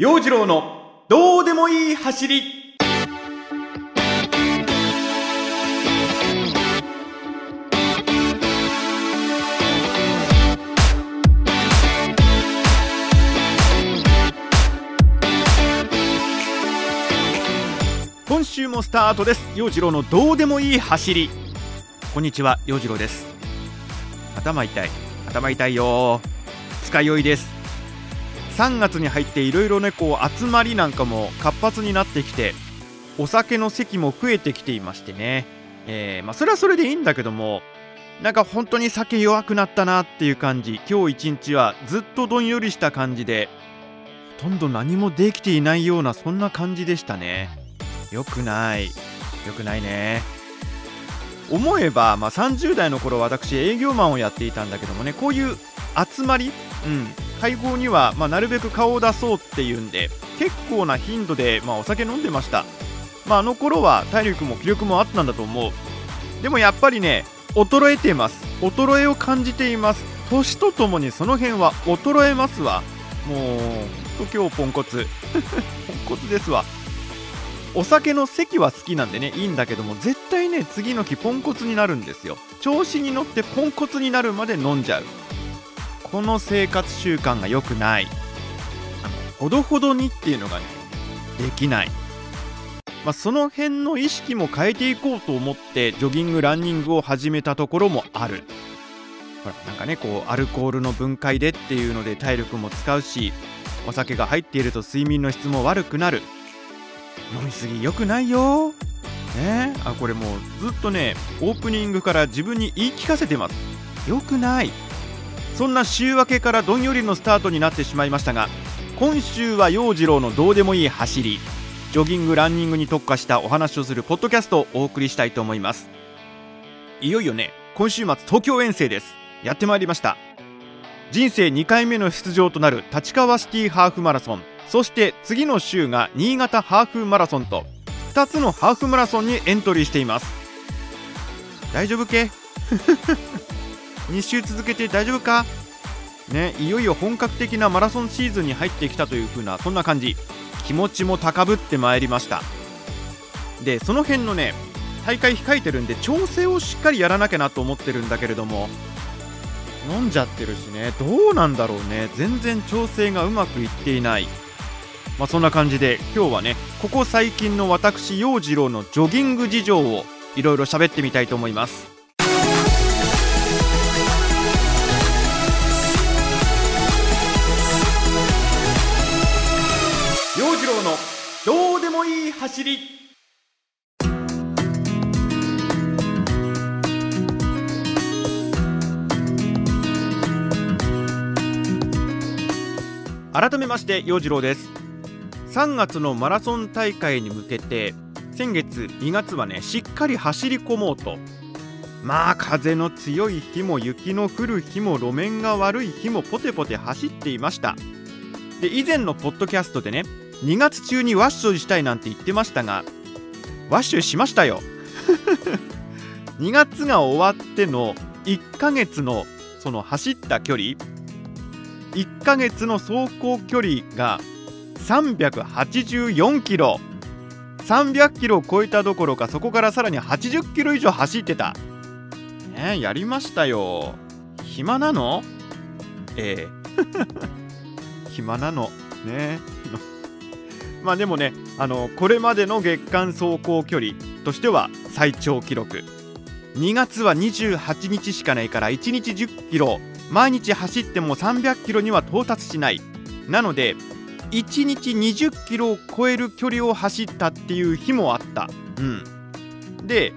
陽次郎のどうでもいい走り。今週もスタートです。陽次郎のどうでもいい走り。こんにちは陽次郎です。頭痛い。頭痛いよ使い酔いです。3月に入っていろいろねこう集まりなんかも活発になってきてお酒の席も増えてきていましてね、えー、まあ、それはそれでいいんだけどもなんか本当に酒弱くなったなっていう感じ。今日一日はずっとどんよりした感じでほとんど何もできていないようなそんな感じでしたね。よくない。よくないね。思えば、まあ、30代の頃私営業マンをやっていたんだけどもねこういう集まり、うん、会合には、まあ、なるべく顔を出そうっていうんで結構な頻度で、まあ、お酒飲んでました、まあ、あの頃は体力も気力もあったんだと思う。でもやっぱりね衰えています。衰えを感じています。年とともにその辺は衰えますわ。もう今日ポンコツ。ポンコツですわ。お酒の席は好きなんでねいいんだけども絶対ね次の日ポンコツになるんですよ。調子に乗ってポンコツになるまで飲んじゃう。この生活習慣が良くない。あのほどほどにっていうのがねできない。まあ、その辺の意識も変えていこうと思ってジョギングランニングを始めたところもある。ほらなんかねこうアルコールの分解でっていうので体力も使うしお酒が入っていると睡眠の質も悪くなる。飲みすぎ良くないよ。ね。あこれもうずっとねオープニングから自分に言い聞かせてます。良くない。そんな週明けからどんよりのスタートになってしまいましたが今週は陽次郎のどうでもいい走りジョギングランニングに特化したお話をするポッドキャストをお送りしたいと思います。いよいよね今週末東京遠征です。やってまいりました。人生2回目の出場となる立川シティハーフマラソンそして次の週が新潟ハーフマラソンと2つのハーフマラソンにエントリーしています。大丈夫け？2週続けて大丈夫か？ねいよいよ本格的なマラソンシーズンに入ってきたという風なそんな感じ。気持ちも高ぶってまいりました。でその辺のね大会控えてるんで調整をしっかりやらなきゃなと思ってるんだけれども飲んじゃってるしねどうなんだろうね。全然調整がうまくいっていない。まあ、そんな感じで今日はねここ最近の私陽次郎のジョギング事情をいろいろ喋ってみたいと思います。走り。改めまして陽次郎です。3月のマラソン大会に向けて先月2月はねしっかり走り込もうと。まあ風の強い日も雪の降る日も路面が悪い日もポテポテ走っていました。で以前のポッドキャストでね2月中にワッシュしたいなんて言ってましたがワッシュしましたよ。2月が終わっての1ヶ月のその走った距離1ヶ月の走行距離が384キロ。300キロを超えたどころかそこからさらに80キロ以上走ってた。ねやりましたよ。暇なの？ええ。暇なの。ねまあでもねあのこれまでの月間走行距離としては最長記録。2月は28日しかないから1日10キロ。毎日走っても300キロには到達しない。なので1日20キロを超える距離を走ったっていう日もあった。うん。で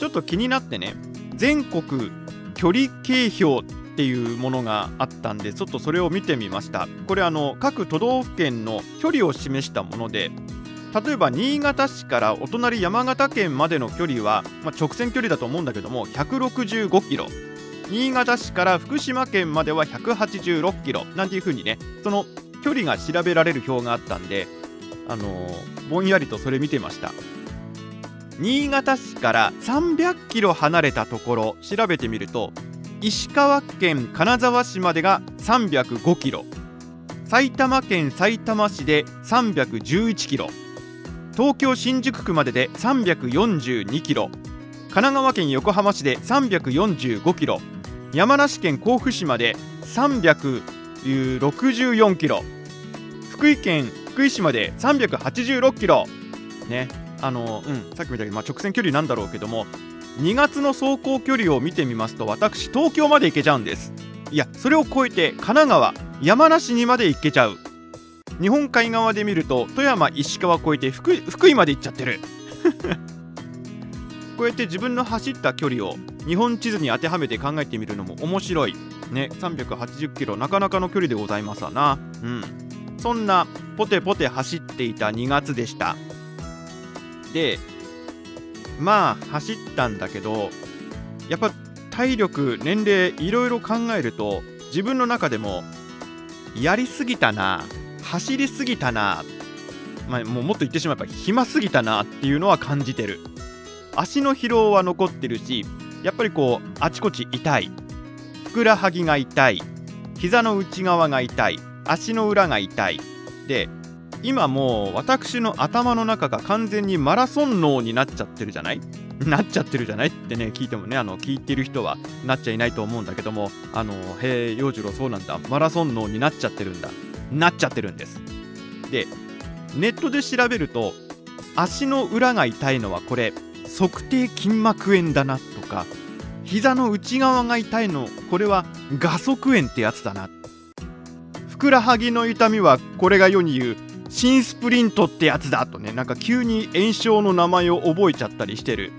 ちょっと気になってね全国距離計表っていうものがあったんでちょっとそれを見てみました。これあの各都道府県の距離を示したもので例えば新潟市からお隣山形県までの距離は、まあ、直線距離だと思うんだけども165キロ。新潟市から福島県までは186キロなんていう風にねその距離が調べられる表があったんであのー、ぼんやりとそれ見てました。新潟市から300キロ離れたところ調べてみると石川県金沢市までが305キロ埼玉県さいたま市で311キロ東京新宿区までで342キロ神奈川県横浜市で345キロ山梨県甲府市まで364キロ福井県福井市まで386キロ。ねあのうんさっきみたいに、まあ、直線距離なんだろうけども2月の走行距離を見てみますと私東京まで行けちゃうんです。いやそれを超えて神奈川山梨にまで行けちゃう。日本海側で見ると富山石川越えて福福井まで行っちゃってる。こうやって自分の走った距離を日本地図に当てはめて考えてみるのも面白い。ね380キロなかなかの距離でございますわな。うん。そんなポテポテ走っていた2月でした。でまあ走ったんだけどやっぱ体力年齢いろいろ考えると自分の中でもやりすぎたな走りすぎたな、まあ、もうもっと言ってしまえば暇すぎたなっていうのは感じてる。足の疲労は残ってるしやっぱりこうあちこち痛い。ふくらはぎが痛い。膝の内側が痛い。足の裏が痛い。で今もう私の頭の中が完全にマラソン脳になっちゃってるじゃない？なっちゃってるじゃないってね聞いてもねあの聞いてる人はなっちゃいないと思うんだけどもあのへえ洋次郎そうなんだ。マラソン脳になっちゃってるんだ。なっちゃってるんです。でネットで調べると足の裏が痛いのはこれ測定筋膜炎だなとか膝の内側が痛いのこれは画側炎ってやつだな。ふくらはぎの痛みはこれが世に言う新スプリントってやつだとねなんか急に炎症の名前を覚えちゃったりしてる。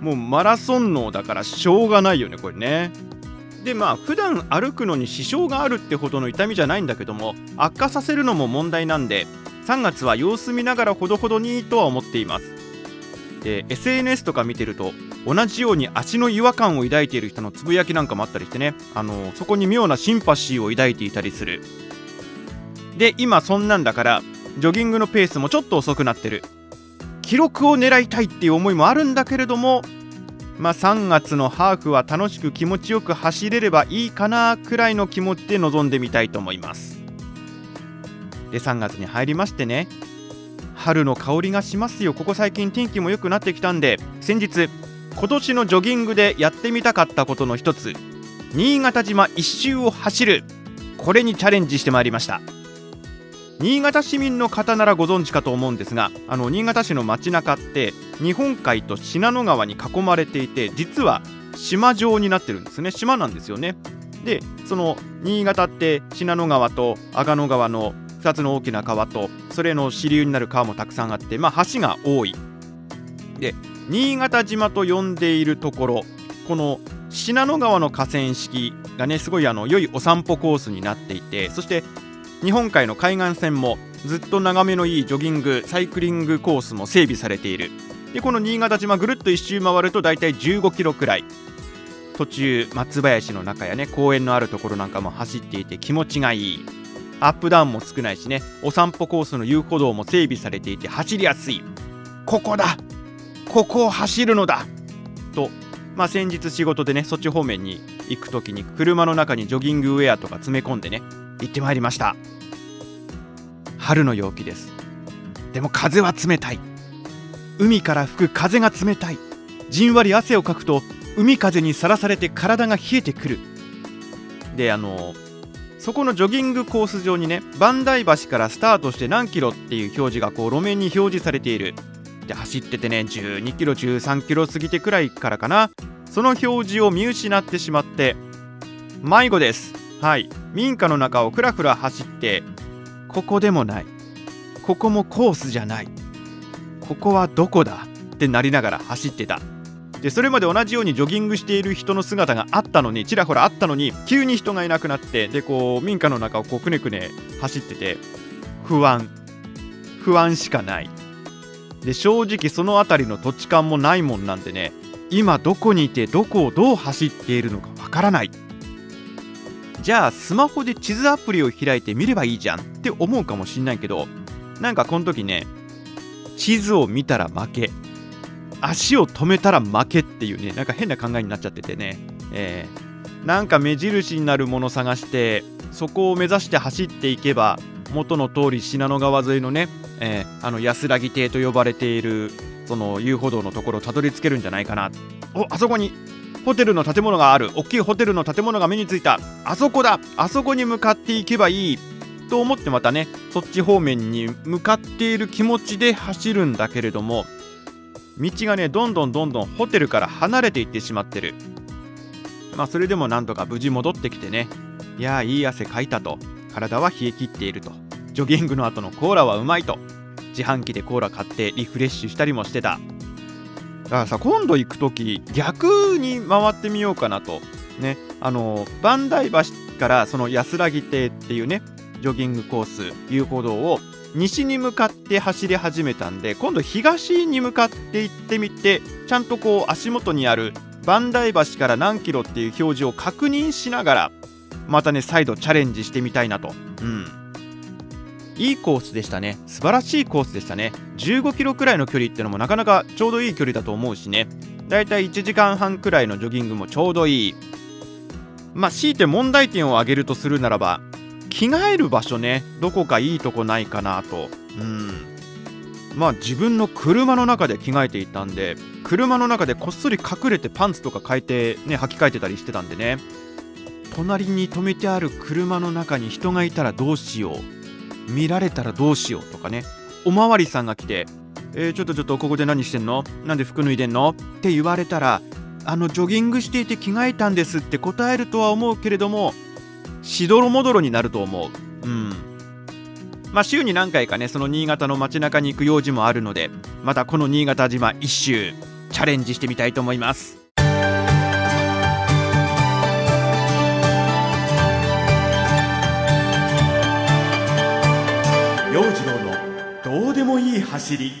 もうマラソン脳だからしょうがないよねこれね。でまあ普段歩くのに支障があるってほどの痛みじゃないんだけども悪化させるのも問題なんで3月は様子見ながらほどほどにとは思っています。で SNS とか見てると同じように足の違和感を抱いている人のつぶやきなんかもあったりしてねあのそこに妙なシンパシーを抱いていたりする。で今そんなんだからジョギングのペースもちょっと遅くなってる。記録を狙いたいっていう思いもあるんだけれどもまあ3月のハーフは楽しく気持ちよく走れればいいかなくらいの気持ちで臨んでみたいと思います。で3月に入りましてね春の香りがしますよ。ここ最近天気も良くなってきたんで先日今年のジョギングでやってみたかったことの一つ新潟島一周を走る。これにチャレンジしてまいりました。新潟市民の方ならご存知かと思うんですがあの新潟市の街中って日本海と信濃川に囲まれていて実は島状になってるんですね。島なんですよね。でその新潟って信濃川と阿賀野川の2つの大きな川とそれの支流になる川もたくさんあってまあ橋が多い。で新潟島と呼んでいるところこの信濃川の河川敷がねすごいあの良いお散歩コースになっていてそして日本海の海岸線もずっと眺めのいいジョギングサイクリングコースも整備されている。でこの新潟島ぐるっと一周回ると大体15キロくらい。途中松林の中やね公園のあるところなんかも走っていて気持ちがいい。アップダウンも少ないしねお散歩コースの遊歩道も整備されていて走りやすい。ここだ。ここを走るのだ。とまあ先日仕事でねそっち方面に行く時に車の中にジョギングウェアとか詰め込んでね行ってまいりました。春の陽気です。でも風は冷たい。海から吹く風が冷たい。じんわり汗をかくと海風にさらされて体が冷えてくる。であのそこのジョギングコース上にね磐梯橋からスタートして何キロっていう表示がこう路面に表示されている。で走っててね12キロ13キロ過ぎてくらいからかな。その表示を見失ってしまって迷子です。はい。民家の中をふらふら走ってここでもない。ここもコースじゃない。ここはどこだってなりながら走ってた。でそれまで同じようにジョギングしている人の姿があったのにちらほらあったのに急に人がいなくなってでこう民家の中をこうくねくね走ってて不安。不安しかない。で正直その辺りの土地勘もないもんなんでね今どこにいてどこをどう走っているのかわからない。じゃあスマホで地図アプリを開いて見ればいいじゃんって思うかもしんないけどなんかこの時ね地図を見たら負け。足を止めたら負けっていうねなんか変な考えになっちゃっててね、えー、なんか目印になるもの探してそこを目指して走っていけば元の通り信濃川沿いのね、えー、あの安らぎ亭と呼ばれているその遊歩道のところたどり着けるんじゃないかな。おあそこにホテルの建物がある。大きいホテルの建物が目についた。あそこだ。あそこに向かっていけばいい。と思ってまたねそっち方面に向かっている気持ちで走るんだけれども道がねどんどんどんどんホテルから離れていってしまってる。まあそれでもなんとか無事戻ってきてねいやいい汗かいたと。体は冷え切っていると。ジョギングの後のコーラはうまいと。自販機でコーラ買ってリフレッシュしたりもしてた。だからさ今度行く時逆に回ってみようかなと。ねあの磐梯橋からその安らぎ亭っていうねジョギングコース遊歩道を西に向かって走り始めたんで今度東に向かって行ってみてちゃんとこう足元にある磐梯橋から何キロっていう表示を確認しながらまたね再度チャレンジしてみたいなと。うん。いいコースでしたね。素晴らしいコースでしたね。15キロくらいの距離ってのもなかなかちょうどいい距離だと思うしね。だいたい1時間半くらいのジョギングもちょうどいい。まあ強いて問題点を挙げるとするならば着替える場所ね。どこかいいとこないかなと。うん。まあ自分の車の中で着替えていたんで車の中でこっそり隠れてパンツとか変えてね履き替えてたりしてたんでね。隣に止めてある車の中に人がいたらどうしよう。見られたらどうしようとかね。おまわりさんが来て「えー、ちょっとちょっとここで何してんの？なんで服脱いでんの?」って言われたらあのジョギングしていて着替えたんですって答えるとは思うけれどもしどろもどろになると思う。うん。まあ週に何回かねその新潟の街中に行く用事もあるのでまたこの新潟島一周チャレンジしてみたいと思います。もいい走り。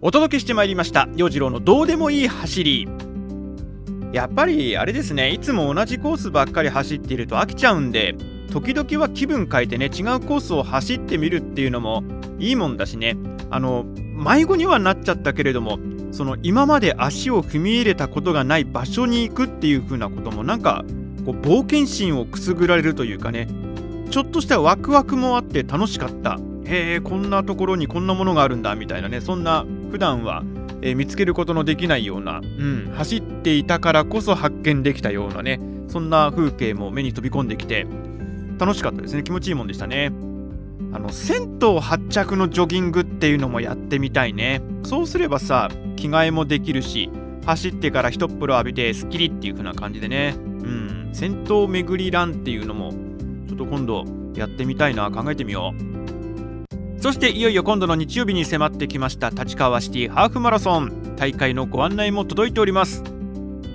お届けしてまいりました。陽次郎のどうでもいい走り。やっぱりあれですね。いつも同じコースばっかり走っていると飽きちゃうんで時々は気分変えてね違うコースを走ってみるっていうのもいいもんだしね。あの迷子にはなっちゃったけれどもその今まで足を踏み入れたことがない場所に行くっていう風なこともなんかこう冒険心をくすぐられるというかね。ちょっとしたワクワクもあって楽しかった。へえこんなところにこんなものがあるんだみたいなねそんな普段は、えー、見つけることのできないような、うん、走っていたからこそ発見できたようなねそんな風景も目に飛び込んできて楽しかったですね。気持ちいいもんでしたね。あの銭湯発着のジョギングっていうのもやってみたいね。そうすればさ着替えもできるし走ってから一っ風呂浴びてスッキリっていう風な感じでね。うん銭湯巡りランっていうのもちょっと今度やってみたいな。考えてみよう。そしていよいよ今度の日曜日に迫ってきました立川シティハーフマラソン。大会のご案内も届いております。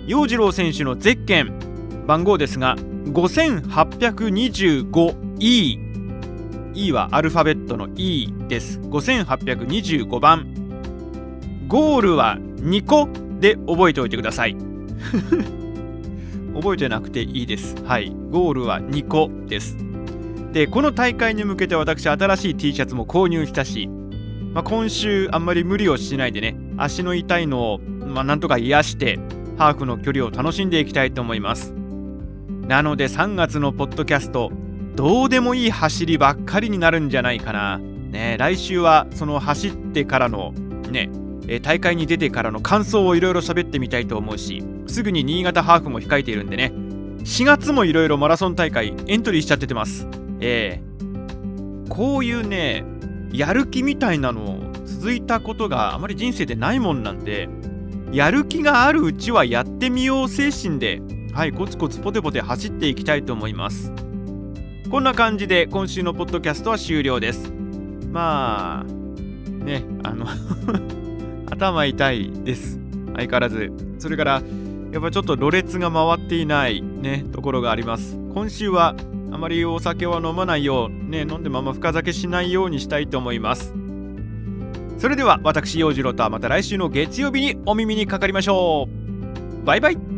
陽次郎選手のゼッケン。番号ですが 5825E E はアルファベットの E です。5825番。ゴールは2個で覚えておいてください。覚えてなくていいです。はい。ゴールは2個です。でこの大会に向けて私新しい T シャツも購入したし、まあ、今週あんまり無理をしないでね足の痛いのを、まあ、なんとか癒してハーフの距離を楽しんでいきたいと思いますなので3月のポッドキャストどうでもいい走りばっかりになるんじゃないかな。ね、来週はその走ってからのね、大会に出てからの感想をいろいろ喋ってみたいと思うし、すぐに新潟ハーフも控えているんでね、4月もいろいろマラソン大会エントリーしちゃっててます。えー、こういうね、やる気みたいなの続いたことがあまり人生でないもんなんで、やる気があるうちはやってみよう精神で、はい、コツコツポテポテ走っていきたいと思います。こんな感じで今週のポッドキャストは終了です。まあ、ね、あの 頭痛いです。相変わらず。それから、やっぱちょっとろれつが回っていないね、ところがあります。今週はあまりお酒は飲まないよう、ね、飲んでまま深酒しないようにしたいと思います。それでは私、洋次郎とはまた来週の月曜日にお耳にかかりましょう。バイバイ